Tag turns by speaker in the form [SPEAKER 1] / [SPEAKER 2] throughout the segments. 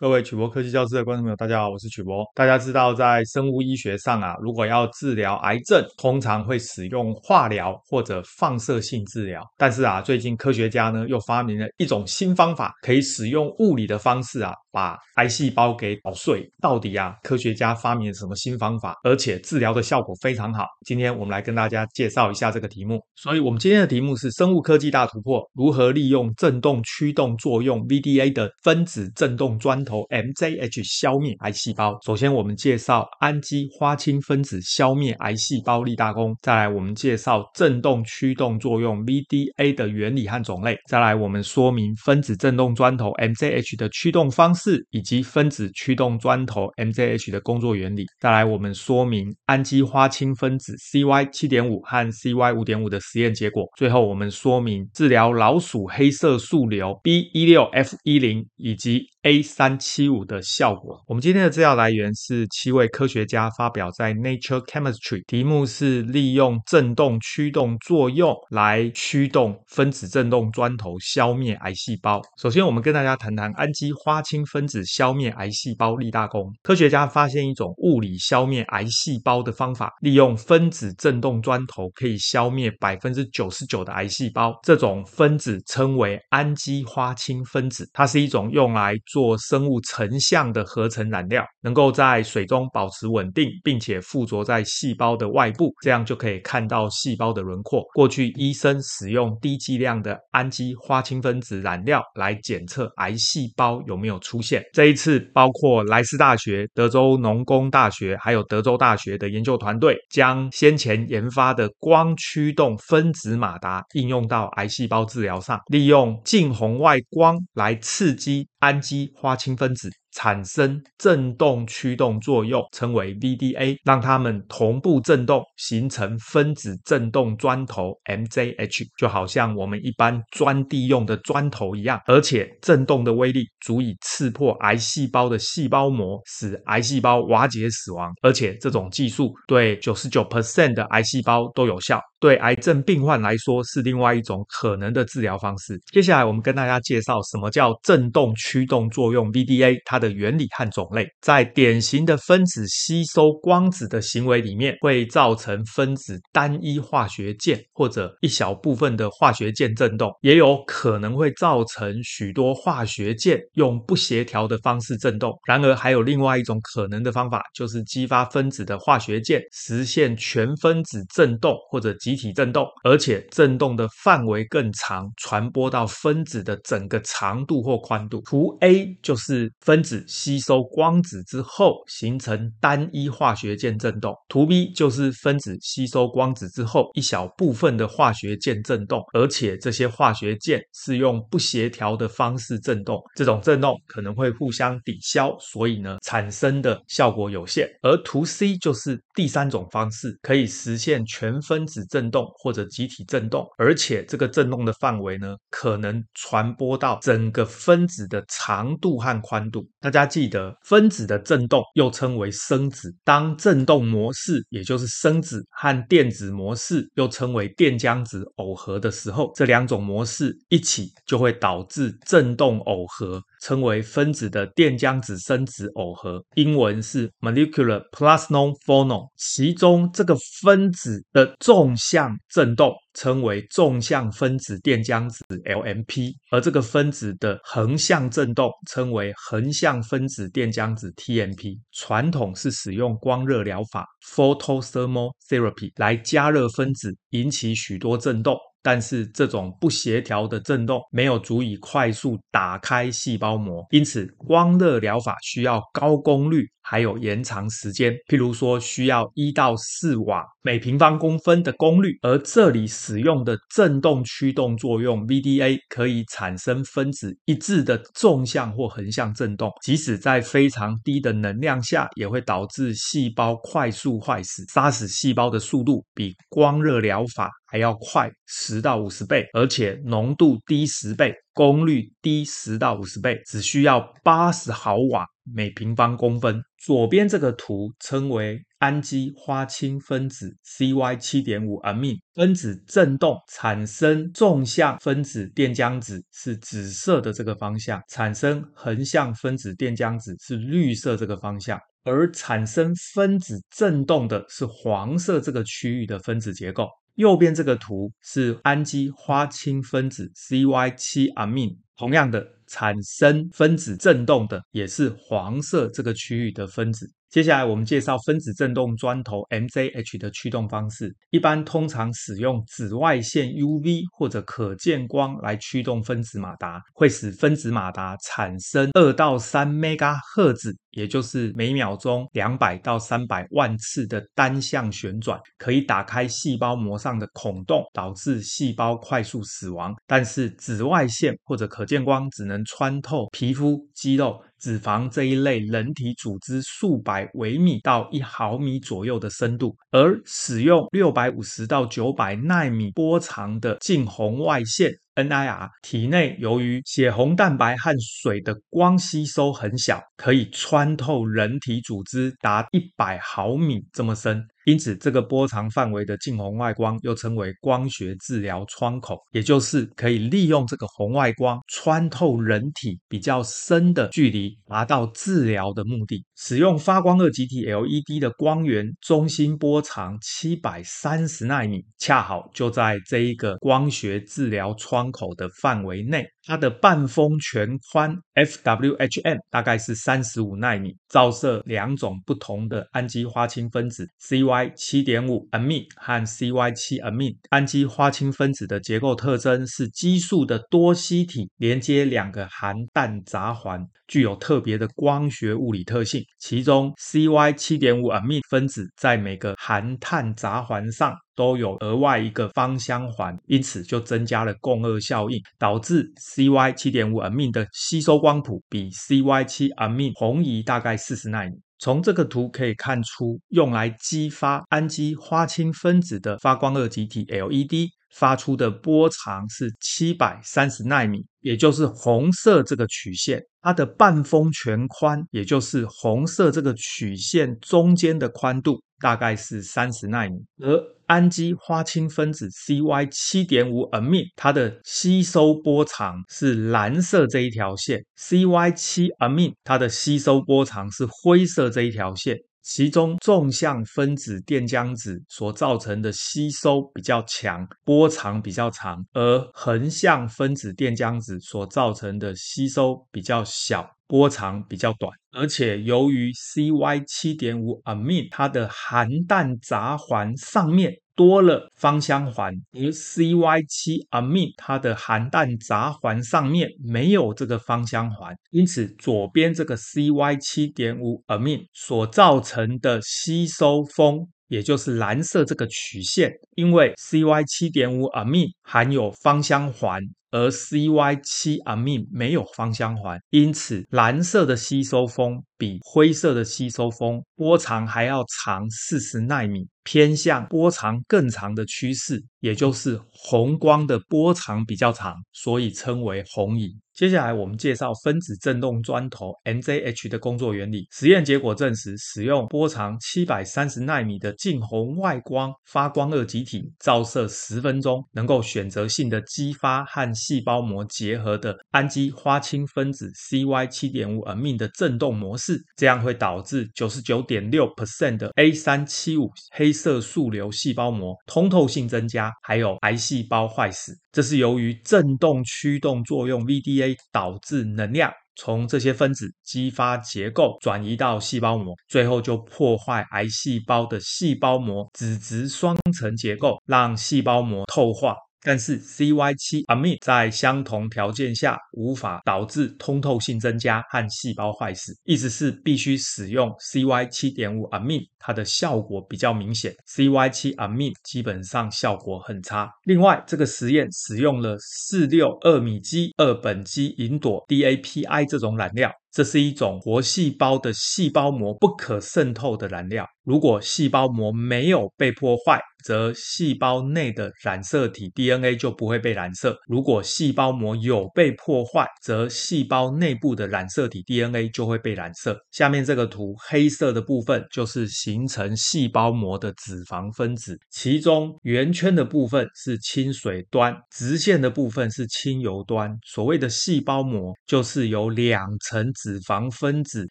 [SPEAKER 1] 各位曲博科技教室的观众朋友，大家好，我是曲博。大家知道，在生物医学上啊，如果要治疗癌症，通常会使用化疗或者放射性治疗。但是啊，最近科学家呢又发明了一种新方法，可以使用物理的方式啊，把癌细胞给捣碎。到底啊，科学家发明了什么新方法？而且治疗的效果非常好。今天我们来跟大家介绍一下这个题目。所以，我们今天的题目是生物科技大突破：如何利用振动驱动作用 （VDA） 的分子振动砖头 MJH 消灭癌细胞。首先，我们介绍氨基花青分子消灭癌细胞立大功。再来，我们介绍振动驱动作用 VDA 的原理和种类。再来，我们说明分子振动砖头 MJH 的驱动方式，以及分子驱动砖头 （MZH） 的工作原理。再来，我们说明氨基花青分子 CY 七点五和 CY 五点五的实验结果。最后，我们说明治疗老鼠黑色素瘤 B 一六 F 一零以及 A 三七五的效果。我们今天的资料来源是七位科学家发表在 Nature Chemistry，题目是利用振动驱动作用来驱动分子振动砖头消灭癌细胞。首先，我们跟大家谈谈氨基花青分子消灭癌细胞立大功。科学家发现一种物理消灭癌细胞的方法，利用分子振动砖头可以消灭百分之九十九的癌细胞。这种分子称为氨基花青分子，它是一种用来做做生物成像的合成染料，能够在水中保持稳定，并且附着在细胞的外部，这样就可以看到细胞的轮廓。过去医生使用低剂量的氨基花青分子染料来检测癌细胞有没有出现。这一次，包括莱斯大学、德州农工大学还有德州大学的研究团队，将先前研发的光驱动分子马达应用到癌细胞治疗上，利用近红外光来刺激氨基花青分子。产生振动驱动作用，称为 VDA，让它们同步振动，形成分子振动砖头 MJH，就好像我们一般钻地用的砖头一样，而且振动的威力足以刺破癌细胞的细胞膜，使癌细胞瓦解死亡。而且这种技术对九十九 percent 的癌细胞都有效。对癌症病患来说是另外一种可能的治疗方式。接下来我们跟大家介绍什么叫振动驱动作用 VDA，它的原理和种类。在典型的分子吸收光子的行为里面，会造成分子单一化学键或者一小部分的化学键振动，也有可能会造成许多化学键用不协调的方式振动。然而，还有另外一种可能的方法，就是激发分子的化学键，实现全分子振动或者。集体振动，而且振动的范围更长，传播到分子的整个长度或宽度。图 A 就是分子子吸收光子之后形成单一化学键振动，图 B 就是分子吸收光子之后一小部分的化学键振动，而且这些化学键是用不协调的方式振动，这种振动可能会互相抵消，所以呢，产生的效果有限。而图 C 就是第三种方式，可以实现全分子振动。或者集体振动，而且这个振动的范围呢，可能传播到整个分子的长度和宽度。大家记得，分子的振动又称为声子。当振动模式，也就是声子和电子模式，又称为电浆子耦合的时候，这两种模式一起就会导致振动耦合。称为分子的电浆子生子耦合，英文是 molecular plasmon phonon。其中这个分子的纵向振动称为纵向分子电浆子 LMP，而这个分子的横向振动称为横向分子电浆子 TMP。传统是使用光热疗法 （photothermal therapy） 来加热分子，引起许多振动。但是这种不协调的振动没有足以快速打开细胞膜，因此光热疗法需要高功率，还有延长时间。譬如说，需要一到四瓦每平方公分的功率，而这里使用的振动驱动作用 VDA 可以产生分子一致的纵向或横向振动，即使在非常低的能量下，也会导致细胞快速坏死，杀死细胞的速度比光热疗法还要快十到五十倍，而且浓度低十倍，功率低十到五十倍，只需要八十毫瓦每平方公分。左边这个图称为氨基花青分子 Cy 七点五 m 分子振动产生纵向分子电浆子是紫色的这个方向，产生横向分子电浆子是绿色这个方向，而产生分子振动的是黄色这个区域的分子结构。右边这个图是氨基花青分子 Cy 七 amine。同样的，产生分子振动的也是黄色这个区域的分子。接下来我们介绍分子振动砖头 MZH 的驱动方式。一般通常使用紫外线 UV 或者可见光来驱动分子马达，会使分子马达产生二到三 mega 赫兹，也就是每秒钟两百到三百万次的单向旋转，可以打开细胞膜上的孔洞，导致细胞快速死亡。但是紫外线或者可见光只能穿透皮肤、肌肉。脂肪这一类人体组织数百微米到一毫米左右的深度，而使用六百五十到九百纳米波长的近红外线 NIR，体内由于血红蛋白和水的光吸收很小，可以穿透人体组织达一百毫米这么深。因此，这个波长范围的近红外光又称为光学治疗窗口，也就是可以利用这个红外光穿透人体比较深的距离，达到治疗的目的。使用发光二极体 LED 的光源中心波长七百三十纳米，恰好就在这一个光学治疗窗口的范围内。它的半封全宽 FWHM 大概是三十五纳米，照射两种不同的氨基花青分子 Cy 七点五 amine 和 Cy 七 amine。氨基花青分子的结构特征是激素的多烯体连接两个含氮杂环，具有特别的光学物理特性。其中 Cy 七点五 amine 分子在每个含碳杂环上。都有额外一个芳香环，因此就增加了共轭效应，导致 Cy 七点五 Amin 的吸收光谱比 Cy 七 Amin 红移大概四十纳米。从这个图可以看出，用来激发氨基花青分子的发光二极体 LED 发出的波长是七百三十纳米，也就是红色这个曲线。它的半峰全宽，也就是红色这个曲线中间的宽度。大概是三十纳米，而氨基花青分子 C Y 七点五 Amin 它的吸收波长是蓝色这一条线 C Y 七 Amin 它的吸收波长是灰色这一条线。其中纵向分子电浆子所造成的吸收比较强，波长比较长，而横向分子电浆子所造成的吸收比较小，波长比较短。而且由于 Cy 七点五 amin 它的含氮杂环上面。多了芳香环，而 Cy 七 amin 它的含氮杂环上面没有这个芳香环，因此左边这个 Cy 七点五 amin 所造成的吸收峰，也就是蓝色这个曲线，因为 Cy 七点五 amin 含有芳香环，而 Cy 七 amine 没有芳香环，因此蓝色的吸收峰比灰色的吸收峰波长还要长四十纳米。偏向波长更长的趋势，也就是红光的波长比较长，所以称为红移。接下来我们介绍分子振动砖头 MZH 的工作原理。实验结果证实，使用波长七百三十纳米的近红外光发光二极体照射十分钟，能够选择性的激发和细胞膜结合的氨基花青分子 Cy 七点五 m 的振动模式，这样会导致九十九点六 percent 的 A 三七五黑色素瘤细胞膜通透性增加，还有癌细胞坏死。这是由于振动驱动作用 VDA。导致能量从这些分子激发结构转移到细胞膜，最后就破坏癌细胞的细胞膜脂质双层结构，让细胞膜透化。但是 Cy 七 amine 在相同条件下无法导致通透性增加和细胞坏死，意思是必须使用 Cy 七点五 amine，它的效果比较明显。Cy 七 amine 基本上效果很差。另外，这个实验使用了四六二米基二苯基吲哚 DAPI 这种染料。这是一种活细胞的细胞膜不可渗透的染料。如果细胞膜没有被破坏，则细胞内的染色体 DNA 就不会被染色；如果细胞膜有被破坏，则细胞内部的染色体 DNA 就会被染色。下面这个图，黑色的部分就是形成细胞膜的脂肪分子，其中圆圈的部分是亲水端，直线的部分是亲油端。所谓的细胞膜，就是由两层脂脂肪分子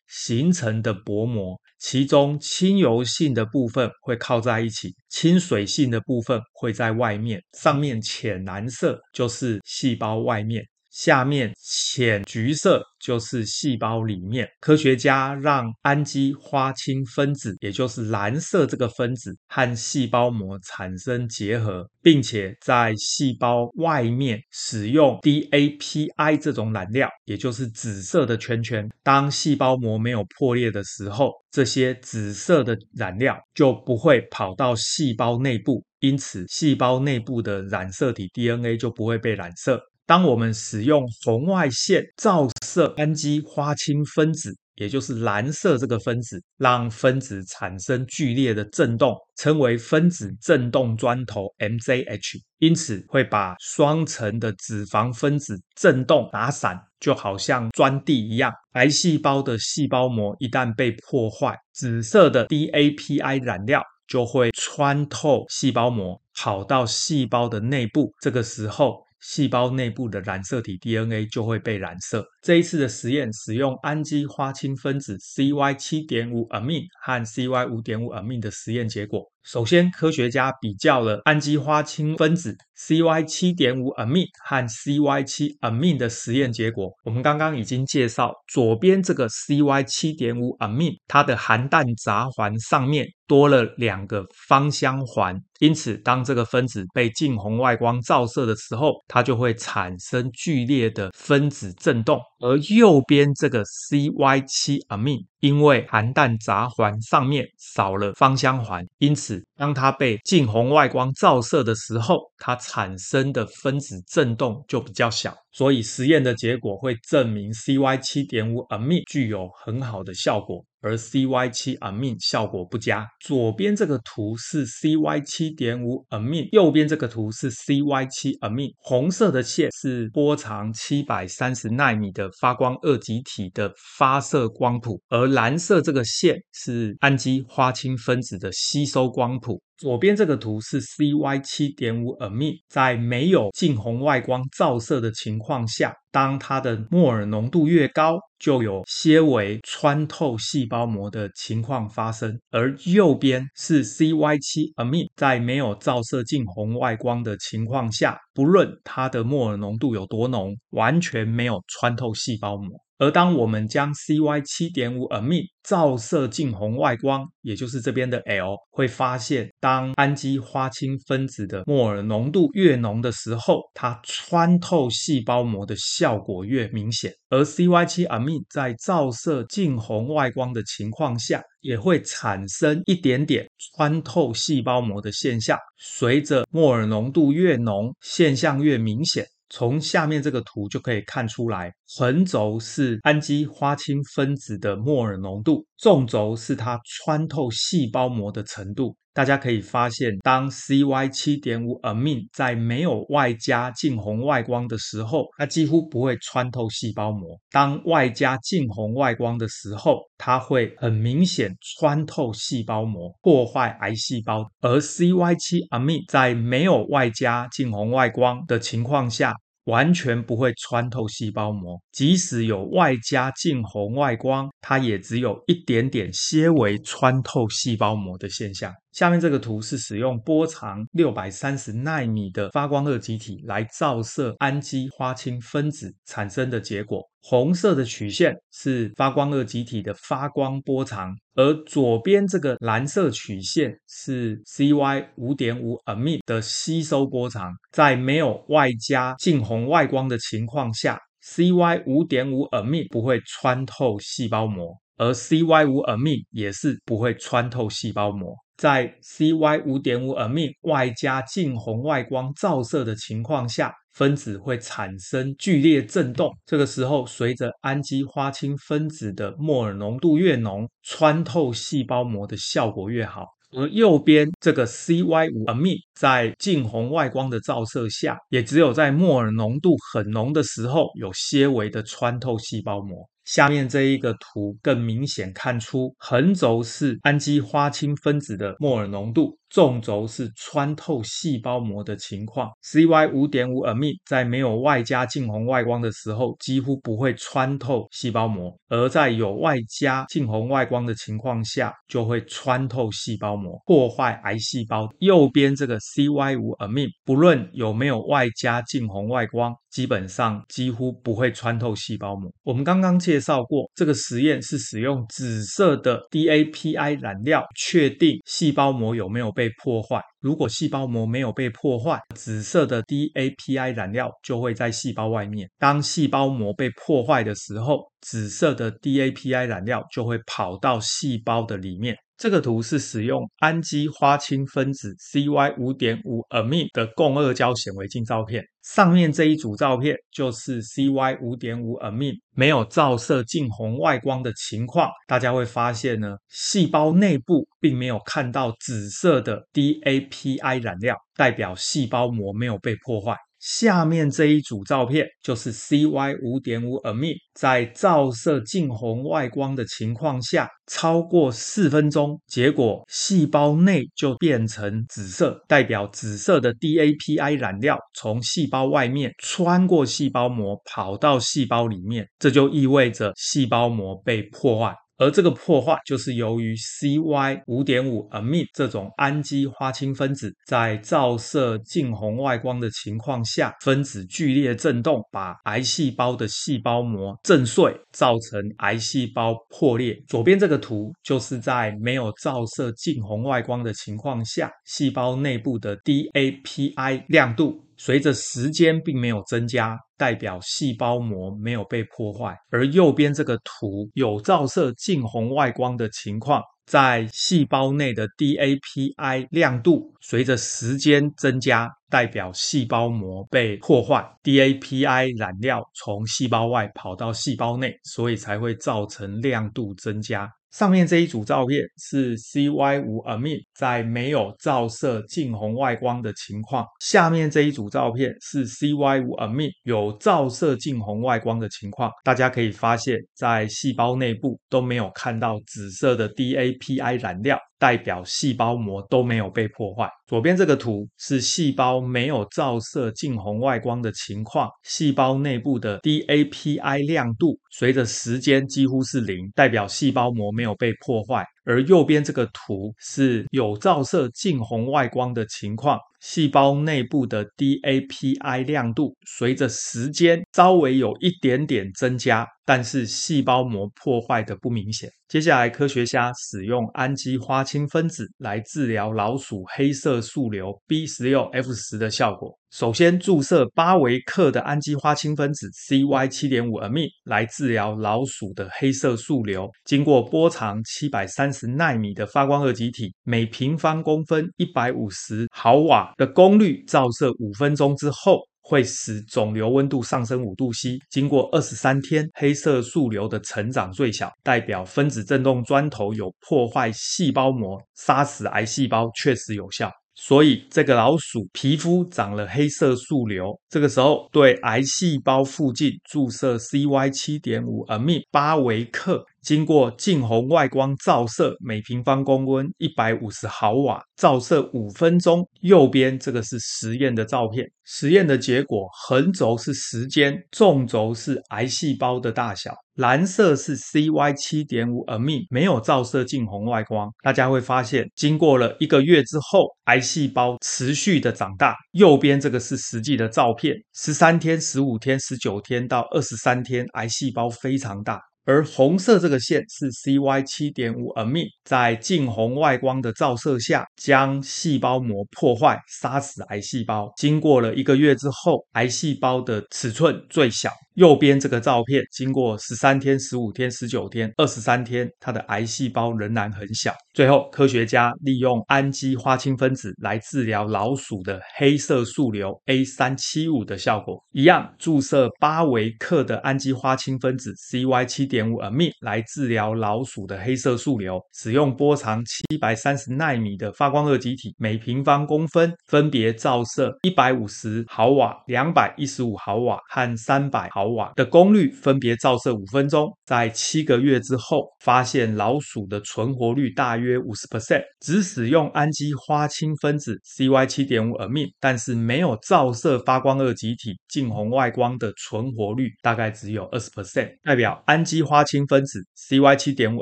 [SPEAKER 1] 形成的薄膜。其中亲油性的部分会靠在一起，亲水性的部分会在外面。上面浅蓝色就是细胞外面。下面浅橘色就是细胞里面。科学家让氨基花青分子，也就是蓝色这个分子，和细胞膜产生结合，并且在细胞外面使用 DAPI 这种染料，也就是紫色的圈圈。当细胞膜没有破裂的时候，这些紫色的染料就不会跑到细胞内部，因此细胞内部的染色体 DNA 就不会被染色。当我们使用红外线照射氨基花青分子，也就是蓝色这个分子，让分子产生剧烈的振动，称为分子振动砖头 MZH，因此会把双层的脂肪分子振动打散，就好像钻地一样。癌细胞的细胞膜一旦被破坏，紫色的 DAPI 染料就会穿透细胞膜，跑到细胞的内部。这个时候，细胞内部的染色体 DNA 就会被染色。这一次的实验使用氨基花青分子 CY 七点五 amine 和 CY 五点五 amine 的实验结果。首先，科学家比较了氨基花青分子 CY 七点五 amine 和 CY 七 amine 的实验结果。我们刚刚已经介绍，左边这个 CY 七点五 amine，它的含氮杂环上面多了两个芳香环，因此当这个分子被近红外光照射的时候，它就会产生剧烈的分子振动。而右边这个 C Y 七 amine，因为含氮杂环上面少了芳香环，因此当它被近红外光照射的时候，它产生的分子振动就比较小。所以实验的结果会证明 C Y 七点五 amine 具有很好的效果。而 C Y 七 Amin 效果不佳。左边这个图是 C Y 七点五 Amin，右边这个图是 C Y 七 Amin。红色的线是波长七百三十纳米的发光二极体的发射光谱，而蓝色这个线是氨基花青分子的吸收光谱。左边这个图是 CY7.5 AMI 在没有近红外光照射的情况下，当它的摩尔浓度越高，就有些微穿透细胞膜的情况发生。而右边是 CY7-amine，在没有照射近红外光的情况下，不论它的摩尔浓度有多浓，完全没有穿透细胞膜。而当我们将 CY7.5-amine 照射近红外光，也就是这边的 L，会发现当氨基花青分子的摩尔浓度越浓的时候，它穿透细胞膜的效果越明显。而 CY7-amine 在照射近红外光的情况下，也会产生一点点穿透细胞膜的现象。随着摩尔浓度越浓，现象越明显。从下面这个图就可以看出来，横轴是氨基花青分子的摩尔浓度，纵轴是它穿透细胞膜的程度。大家可以发现，当 CY7.5-amine 在没有外加近红外光的时候，它几乎不会穿透细胞膜；当外加近红外光的时候，它会很明显穿透细胞膜，破坏癌细胞。而 CY7-amine 在没有外加近红外光的情况下，完全不会穿透细胞膜，即使有外加近红外光，它也只有一点点些微穿透细胞膜的现象。下面这个图是使用波长六百三十纳米的发光二极体来照射氨基花青分子产生的结果。红色的曲线是发光二极体的发光波长，而左边这个蓝色曲线是 CY 五点五 amine 的吸收波长。在没有外加近红外光的情况下，CY 五点五 amine 不会穿透细胞膜，而 CY 五 amine 也是不会穿透细胞膜。在 CY 五点五 amine 外加近红外光照射的情况下，分子会产生剧烈震动。这个时候，随着氨基花青分子的摩尔浓度越浓，穿透细胞膜的效果越好。而右边这个 CY5-amine 在近红外光的照射下，也只有在摩尔浓度很浓的时候，有些微的穿透细胞膜。下面这一个图更明显看出，横轴是氨基花青分子的摩尔浓度，纵轴是穿透细胞膜的情况。，CY5.5 AMIN 在没有外加近红外光的时候，几乎不会穿透细胞膜；而在有外加近红外光的情况下，就会穿透细胞膜，破坏癌细胞。右边这个 CY5-amine，不论有没有外加近红外光，基本上几乎不会穿透细胞膜。我们刚刚介绍过，这个实验是使用紫色的 DAPI 染料，确定细胞膜有没有被破坏。如果细胞膜没有被破坏，紫色的 DAPI 染料就会在细胞外面。当细胞膜被破坏的时候，紫色的 DAPI 染料就会跑到细胞的里面。这个图是使用氨基花青分子 CY5.5-amine 的共二胶显微镜照片。上面这一组照片就是 CY5.5 AMIN 没有照射近红外光的情况。大家会发现呢，细胞内部并没有看到紫色的 DAPI 染料，代表细胞膜没有被破坏。下面这一组照片就是 CY5.5-amine 在照射近红外光的情况下，超过四分钟，结果细胞内就变成紫色，代表紫色的 DAPI 染料从细胞外面穿过细胞膜，跑到细胞里面，这就意味着细胞膜被破坏。而这个破坏就是由于 CY5.5 AMIN 这种氨基花青分子在照射近红外光的情况下，分子剧烈震动，把癌细胞的细胞膜震碎，造成癌细胞破裂。左边这个图就是在没有照射近红外光的情况下，细胞内部的 DAPI 亮度。随着时间并没有增加，代表细胞膜没有被破坏。而右边这个图有照射近红外光的情况，在细胞内的 DAPI 亮度随着时间增加，代表细胞膜被破坏。DAPI 染料从细胞外跑到细胞内，所以才会造成亮度增加。上面这一组照片是 C Y 五 Amin 在没有照射近红外光的情况，下面这一组照片是 C Y 五 Amin 有照射近红外光的情况。大家可以发现，在细胞内部都没有看到紫色的 DAPI 染料。代表细胞膜都没有被破坏。左边这个图是细胞没有照射近红外光的情况，细胞内部的 DAPI 亮度随着时间几乎是零，代表细胞膜没有被破坏。而右边这个图是有照射近红外光的情况，细胞内部的 DAPI 亮度随着时间稍微有一点点增加，但是细胞膜破坏的不明显。接下来，科学家使用氨基花青分子来治疗老鼠黑色素瘤 B16F10 的效果。首先注射八微克的氨基花青分子 CY7.5-amine 来治疗老鼠的黑色素瘤。经过波长七百三十纳米的发光二极体，每平方公分一百五十毫瓦的功率照射五分钟之后，会使肿瘤温度上升五度 C。经过二十三天，黑色素瘤的成长最小，代表分子振动砖头有破坏细胞膜、杀死癌细胞，确实有效。所以，这个老鼠皮肤长了黑色素瘤，这个时候对癌细胞附近注射 CY7.5-amine 八微克。经过近红外光照射，每平方公分一百五十毫瓦，照射五分钟。右边这个是实验的照片，实验的结果，横轴是时间，纵轴是癌细胞的大小。蓝色是 CY7.5 AMI 没有照射近红外光，大家会发现，经过了一个月之后，癌细胞持续的长大。右边这个是实际的照片，十三天、十五天、十九天到二十三天，癌细胞非常大。而红色这个线是 C Y 七点五 m，e 在近红外光的照射下，将细胞膜破坏，杀死癌细胞。经过了一个月之后，癌细胞的尺寸最小。右边这个照片，经过十三天、十五天、十九天、二十三天，它的癌细胞仍然很小。最后，科学家利用氨基花青分子来治疗老鼠的黑色素瘤 A 三七五的效果一样，注射八微克的氨基花青分子 CY 七点五 a m i 来治疗老鼠的黑色素瘤，使用波长七百三十纳米的发光二极体，每平方公分分别照射一百五十毫瓦、两百一十五毫瓦和三百毫瓦的功率，分别照射五分钟。在七个月之后，发现老鼠的存活率大约。约五十 percent，只使用氨基花青分子 CY 七点五 amine，但是没有照射发光二极体近红外光的存活率大概只有二十 percent，代表氨基花青分子 CY 七点五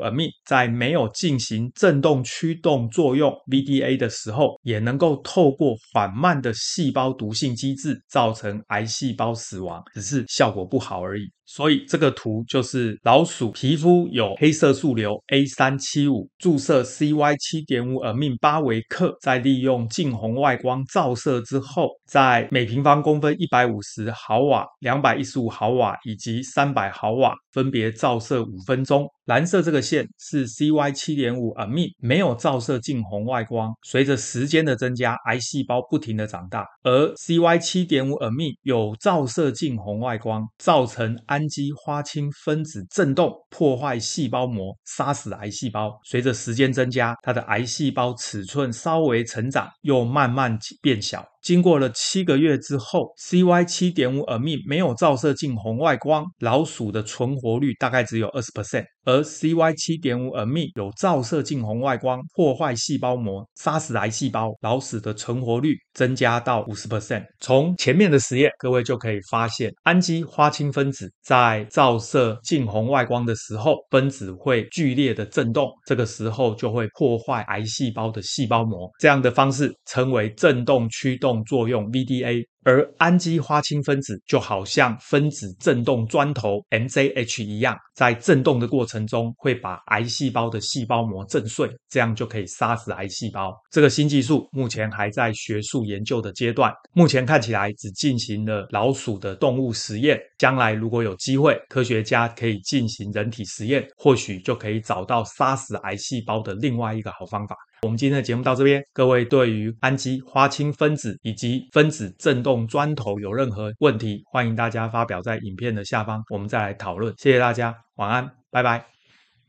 [SPEAKER 1] amine 在没有进行振动驱动作用 VDA 的时候，也能够透过缓慢的细胞毒性机制造成癌细胞死亡，只是效果不不好而已。所以这个图就是老鼠皮肤有黑色素瘤 A 三七五，注射 CY 七点五 amine 八微克，在利用近红外光照射之后，在每平方公分一百五十毫瓦、两百一十五毫瓦以及三百毫瓦分别照射五分钟。蓝色这个线是 CY 七点五 amine 没有照射近红外光，随着时间的增加，癌细胞不停的长大；而 CY 七点五 amine 有照射近红外光，造成癌氨基花青分子振动，破坏细胞膜，杀死癌细胞。随着时间增加，它的癌细胞尺寸稍微成长，又慢慢变小。经过了七个月之后，CY 七点五 m 没有照射近红外光，老鼠的存活率大概只有二十 percent，而 CY 七点五 m 有照射近红外光，破坏细胞膜，杀死癌细胞，老鼠的存活率增加到五十 percent。从前面的实验，各位就可以发现，氨基花青分子在照射近红外光的时候，分子会剧烈的震动，这个时候就会破坏癌细胞的细胞膜，这样的方式称为震动驱动作用 VDA。而氨基花青分子就好像分子振动砖头 MZH 一样，在振动的过程中会把癌细胞的细胞膜震碎，这样就可以杀死癌细胞。这个新技术目前还在学术研究的阶段，目前看起来只进行了老鼠的动物实验。将来如果有机会，科学家可以进行人体实验，或许就可以找到杀死癌细胞的另外一个好方法。我们今天的节目到这边，各位对于氨基花青分子以及分子振动砖头有任何问题，欢迎大家发表在影片的下方，我们再来讨论。谢谢大家，晚安，拜拜。